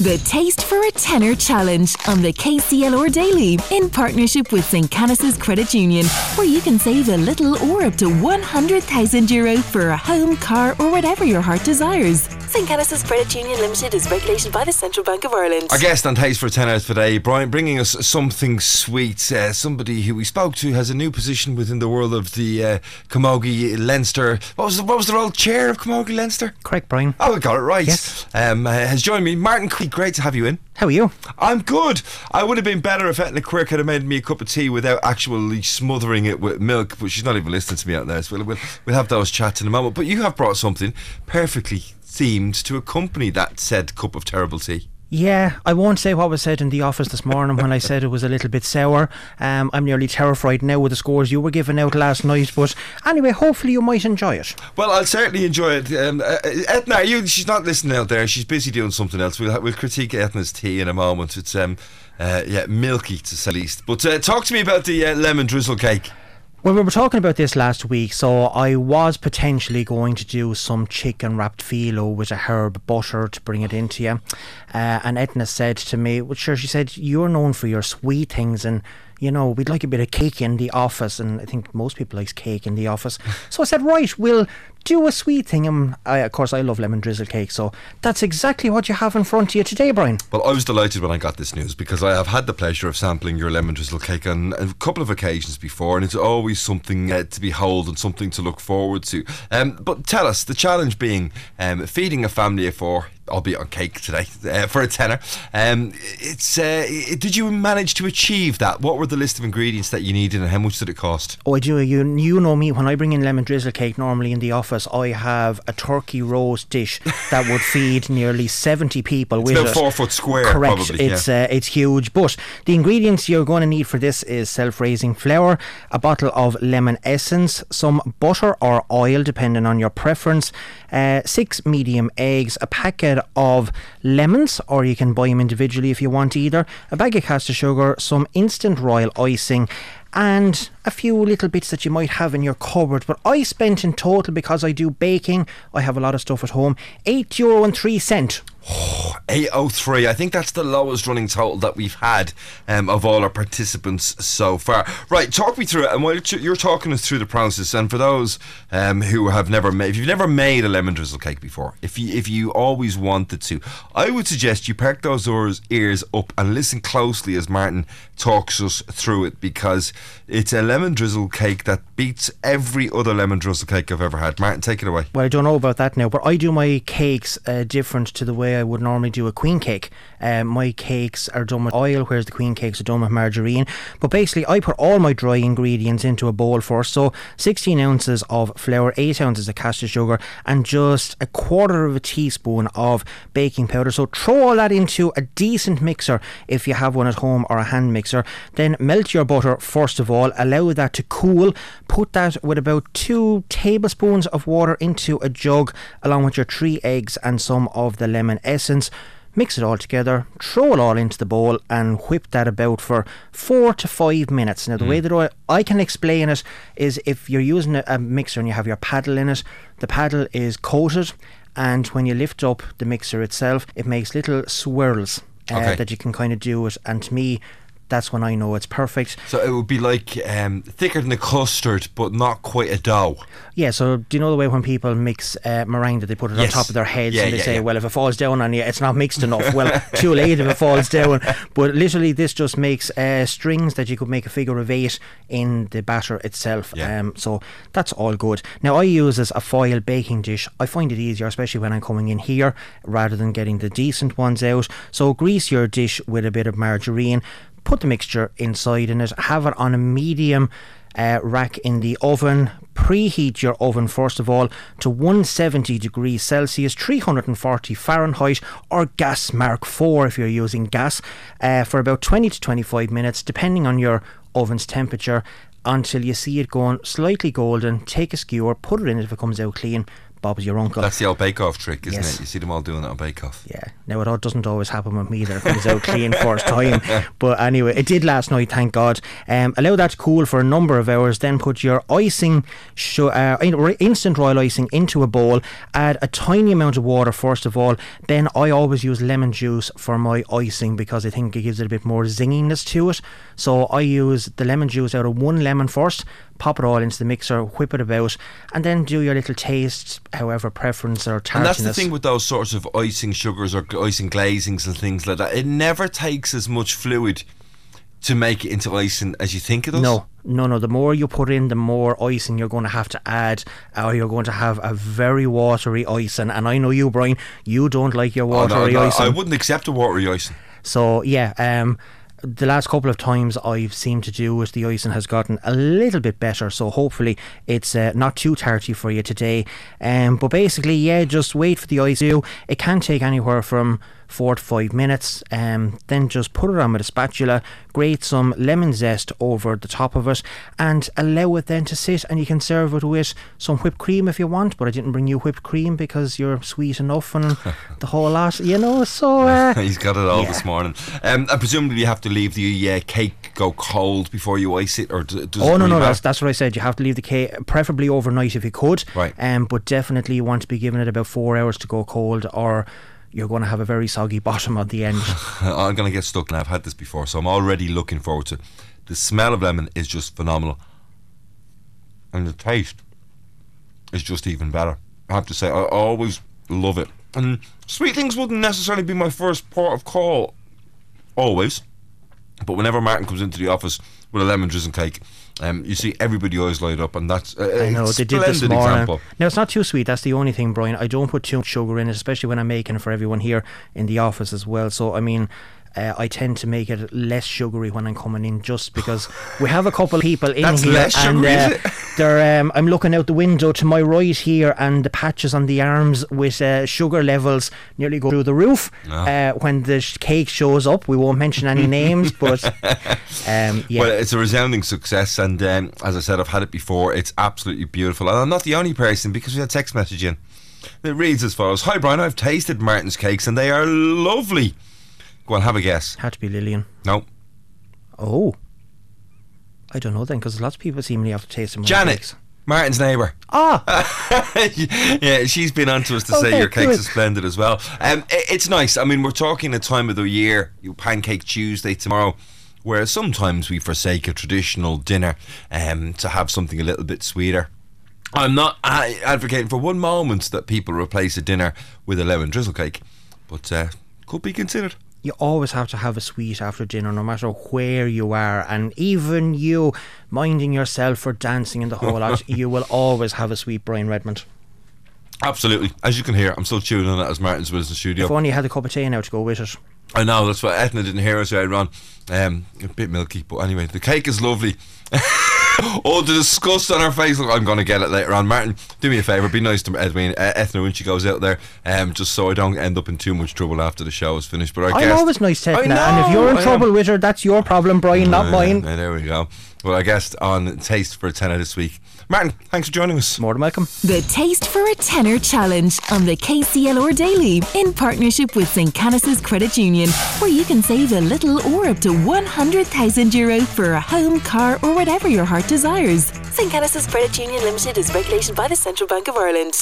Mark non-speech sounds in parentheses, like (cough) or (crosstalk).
The Taste for a Tenner Challenge on the KCLR Daily in partnership with St. Canice's Credit Union, where you can save a little or up to 100,000 euro for a home, car, or whatever your heart desires. St. Canice's Credit Union Limited is regulated by the Central Bank of Ireland. Our guest on Taste for Tenner today, Brian, bringing us something sweet. Uh, somebody who we spoke to has a new position within the world of the uh, Camogie Leinster. What was the, what was the role? Chair of Camogie Leinster? Correct, Brian. Oh, we got it right. Yes. Um, uh, has joined me. Martin Quilty, great to have you in. How are you? I'm good. I would have been better if Etna Quirk had made me a cup of tea without actually smothering it with milk, but she's not even listening to me out there. So we'll, we'll, we'll have those chats in a moment. But you have brought something perfectly themed to accompany that said cup of terrible tea. Yeah, I won't say what was said in the office this morning when I (laughs) said it was a little bit sour. Um, I'm nearly terrified now with the scores you were giving out last night, but anyway, hopefully you might enjoy it. Well, I'll certainly enjoy it. Um, uh, Etna, you, she's not listening out there. She's busy doing something else. We'll, we'll critique Etna's tea in a moment. It's um, uh, yeah, milky to say least. But uh, talk to me about the uh, lemon drizzle cake. Well, we were talking about this last week, so I was potentially going to do some chicken wrapped phyllo with a herb butter to bring it into you. Uh, and Edna said to me, well, sure, she said, you're known for your sweet things and you know, we'd like a bit of cake in the office, and I think most people likes cake in the office. (laughs) so I said, right, we'll do a sweet thing. And I, of course, I love lemon drizzle cake, so that's exactly what you have in front of you today, Brian. Well, I was delighted when I got this news because I have had the pleasure of sampling your lemon drizzle cake on a couple of occasions before, and it's always something uh, to behold and something to look forward to. Um, but tell us, the challenge being um, feeding a family of four albeit on cake today uh, for a tenner. Um, it's uh, did you manage to achieve that? What were the list of ingredients that you needed, and how much did it cost? Oh, I do. You you know me when I bring in lemon drizzle cake. Normally in the office, I have a turkey roast dish that would feed (laughs) nearly seventy people. It's with about it. four foot square. Correct. Probably, it's yeah. uh, it's huge. But the ingredients you're going to need for this is self-raising flour, a bottle of lemon essence, some butter or oil, depending on your preference, uh, six medium eggs, a packet of lemons, or you can buy them individually if you want either, a bag of caster sugar, some instant royal icing, and a few little bits that you might have in your cupboard. But I spent in total because I do baking, I have a lot of stuff at home, eight euro and three cent. (sighs) 803. I think that's the lowest running total that we've had um, of all our participants so far. Right, talk me through it. And while you're talking us through the process, and for those um, who have never made, if you've never made a lemon drizzle cake before, if you if you always wanted to, I would suggest you perk those ears up and listen closely as Martin talks us through it because it's a lemon drizzle cake that beats every other lemon drizzle cake I've ever had. Martin, take it away. Well, I don't know about that now, but I do my cakes uh, different to the way I would normally do a queen cake. Um, my cakes are done with oil, whereas the queen cakes are done with margarine. But basically, I put all my dry ingredients into a bowl first. So 16 ounces of flour, 8 ounces of caster sugar, and just a quarter of a teaspoon of baking powder. So throw all that into a decent mixer if you have one at home or a hand mixer. Then melt your butter first of all, allow that to cool. Put that with about two tablespoons of water into a jug, along with your three eggs and some of the lemon essence. Mix it all together, throw it all into the bowl, and whip that about for four to five minutes. Now, the way that I, I can explain it is if you're using a, a mixer and you have your paddle in it, the paddle is coated, and when you lift up the mixer itself, it makes little swirls uh, Okay. that you can kind of do it. And to me, that's when I know it's perfect. So it would be like um, thicker than a custard, but not quite a dough. Yeah, so do you know the way when people mix uh, meringue that they put it Yes. on top of their heads Yeah, and they yeah, say, yeah. well, if it falls down on you, it's not mixed enough. well, (laughs) too late if it falls down. But literally, this just makes uh, strings that you could make a figure of eight in the batter itself. Yeah. Um, so that's all good. Now, I use this a foil baking dish. I find it easier, especially when I'm coming in here, rather than getting the decent ones out. So grease your dish with a bit of margarine. Put the mixture inside in it. Have it on a medium uh, rack in the oven. Preheat your oven first of all to 170 degrees Celsius, 340 Fahrenheit, or gas mark 4 if you're using gas, uh, for about 20 to 25 minutes, depending on your oven's temperature, until you see it going slightly golden. Take a skewer, put it in if it comes out clean. Bob's your uncle. That's the old Bake Off trick, isn't Yes. it? You see them all doing that on Bake Off. Yeah. Now it doesn't always happen with me that it comes out clean first time. (laughs) But anyway, it did last night, thank God. Um, allow that to cool for a number of hours. Then put your icing, sh- uh, instant royal icing into a bowl. Add a tiny amount of water first of all. Then I always use lemon juice for my icing because I think it gives it a bit more zinginess to it. So I use the lemon juice out of one lemon first. Pop it all into the mixer, whip it about, and then do your little taste, however preference or tartness. And that's the thing with those sorts of icing sugars or icing glazings and things like that. It never takes as much fluid to make it into icing as you think it does. No, no, no. The more you put in, the more icing you're going to have to add, or you're going to have a very watery icing. And I know you, Brian, you don't like your Oh, no, watery no, icing. I wouldn't accept a watery icing. So yeah, um, the last couple of times I've seemed to do it, the icing has gotten a little bit better. So hopefully it's uh, not too tarty for you today. Um, but basically, yeah, just wait for the ice. It can take anywhere from four to five minutes. Um, then just put it on with a spatula, grate some lemon zest over the top of it, and allow it then to sit. And you can serve it with some whipped cream if you want. But I didn't bring you whipped cream because you're sweet enough and (laughs) the whole lot, you know. So uh, (laughs) He's got it all Yeah. this morning. Um, and presumably you have to leave the uh, cake go cold before you ice it, or d- does Oh it no, no, that's that's what I said. You have to leave the cake, preferably overnight if you could. Right. Um, but definitely you want to be giving it about four hours to go cold, or you're going to have a very soggy bottom at the end. (laughs) I'm going to get stuck, now. I've had this before, so I'm already looking forward to. it. The smell of lemon is just phenomenal, and the taste is just even better. I have to say, I always love it. And sweet things wouldn't necessarily be my first port of call, always. But whenever Martin comes into the office with a lemon drizzle cake, um, you see everybody eyes light up, and that's uh, I know a they did this morning. example. Now it's not too sweet. That's the only thing, Brian. I don't put too much sugar in it, especially when I'm making it for everyone here in the office as well. So I mean. Uh, I tend to make it less sugary when I'm coming in, just because we have a couple of people in That's here, less and sugary, is uh, (laughs) they're. Um, I'm looking out the window to my right here, and the patches on the arms with uh, sugar levels nearly go through the roof. Ah. Uh, when the sh- cake shows up, we won't mention any (laughs) names, but (laughs) um, yeah, Well, it's a resounding success, and um, as I said, I've had it before. It's absolutely beautiful, and I'm not the only person because we had text message in. It reads as follows: Hi Brian, I've tasted Martin's cakes, and they are lovely. Go on, have a guess. had to be Lillian. No, Oh, I don't know then, because lots of people seemingly have to taste them. Janet, Martin's neighbour. Ah, (laughs) yeah, she's been on to us to say your cakes good. are splendid as well. Um, i- it's nice. I mean, we're talking a time of the year, you Pancake Tuesday tomorrow, where sometimes we forsake a traditional dinner um, to have something a little bit sweeter. I'm not uh, advocating for one moment that people replace a dinner with a lemon drizzle cake, but uh, could be considered. You always have to have a sweet after dinner, no matter where you are, and even you minding yourself for dancing in the whole lot, (laughs) you will always have a sweet Brian Redmond. Absolutely. As you can hear, I'm still chewing on it as Martin's with us in the studio. If only you had a cup of tea now to go with it. I know that's what Etna didn't hear us earlier on. Um, a bit milky, but anyway, the cake is lovely. (laughs) oh, the disgust on her face! Look, I'm going to get it later on. Martin, do me a favour, be nice to Edwin, uh, Ethna when she goes out there, um, just so I don't end up in too much trouble after the show is finished. But I I'm guess always nice to I Etna, and if you're in I trouble am. with her, that's your problem, Brian, not mine. there we go. Well, I guess on taste for a Tenner this week, Martin. Thanks for joining us. More than welcome. The Taste for a Tenner Challenge on the KCLR Daily in partnership with St. Canice's Credit Union, where you can save a little or up to 100,000 euro for a home, car, or whatever your heart desires. St. Canice's Credit Union Limited is regulated by the Central Bank of Ireland.